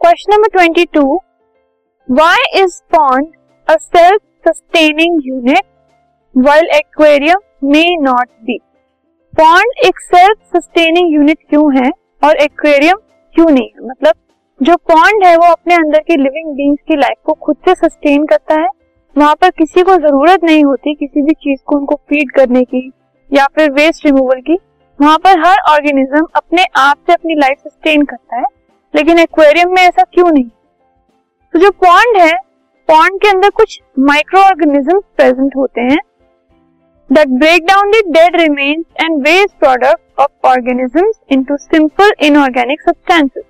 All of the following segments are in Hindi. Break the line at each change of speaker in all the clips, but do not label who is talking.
Question number twenty two why is pond a self sustaining unit while aquarium may not be pond एक सेल्फ सस्टेनिंग यूनिट क्यों है और एक्वेरियम क्यों नहीं है? मतलब जो पॉन्ड है वो अपने अंदर की लिविंग बींग्स की लाइफ को खुद से सस्टेन करता है। वहाँ पर किसी को ज़रूरत नहीं होती किसी भी चीज़ को उनको फ़ीड करने की या फिर वेस्ट रिमूवल की। वहाँ पर हर ऑर्गेनिज्म अपने आप से अपनी लाइफ सस्टेन करता है। लेकिन एक्वेरियम में ऐसा क्यों नहीं? तो जो पॉन्ड है पॉन्ड के अंदर कुछ माइक्रो ऑर्गेनिज्म प्रेजेंट होते हैं that break down the dead remains and waste product of organisms into simple inorganic substances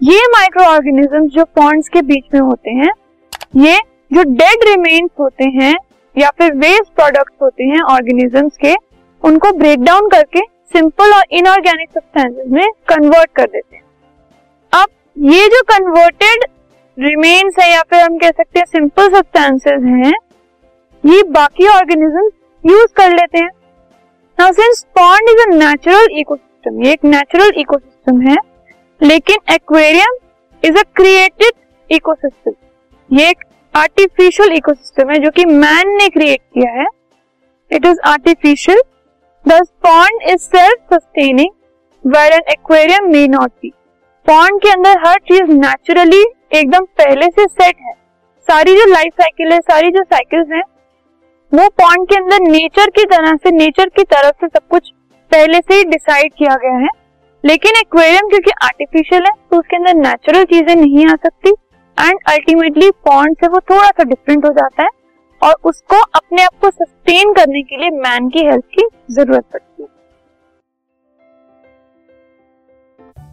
ये माइक्रो ऑर्गेनिज्म जो पॉन्ड्स के बीच में होते हैं, ये जो डेड रिमेन्स होते हैं या फिर वेस्ट प्रोडक्ट्स होते हैं ऑर्गेनिजम्स के, उनको ब्रेक डाउन करके सिंपल और इनऑर्गेनिक सब्सटेंसेस में कन्वर्ट कर देते हैं। ये जो कन्वर्टेड रिमेन्स है, या फिर हम कह सकते हैं सिंपल सब्सटेंसेस हैं, ये बाकी ऑर्गेनिज्म यूज़ कर लेते हैं। Now since pond is a natural ecosystem ये एक नेचुरल इकोसिस्टम है, लेकिन aquarium is a created ecosystem ये एक आर्टिफिशियल इकोसिस्टम है, जो कि मैन ने क्रिएट किया है। It is artificial thus pond is self sustaining where an aquarium may not be pond के अंदर हर चीज़ नेचुरली एकदम पहले से सेट है। सारी जो लाइफ साइकिल है, सारी जो साइकिल्स हैं, वो पॉन्ड के अंदर नेचर की तरह से नेचर की तरफ़ से सब कुछ पहले से ही डिसाइड किया गया है। लेकिन एक्वेरियम क्योंकि आर्टिफिशियल है तो उसके अंदर नेचुरल चीज़ें नहीं आ सकती एंड अल्टीमेटली पॉन्ड से वो थोड़ा सा डिफरेंट हो जाता है और उसको अपने आप को सस्टेन करने के लिए मैन की हेल्प की ज़रूरत पड़ती है।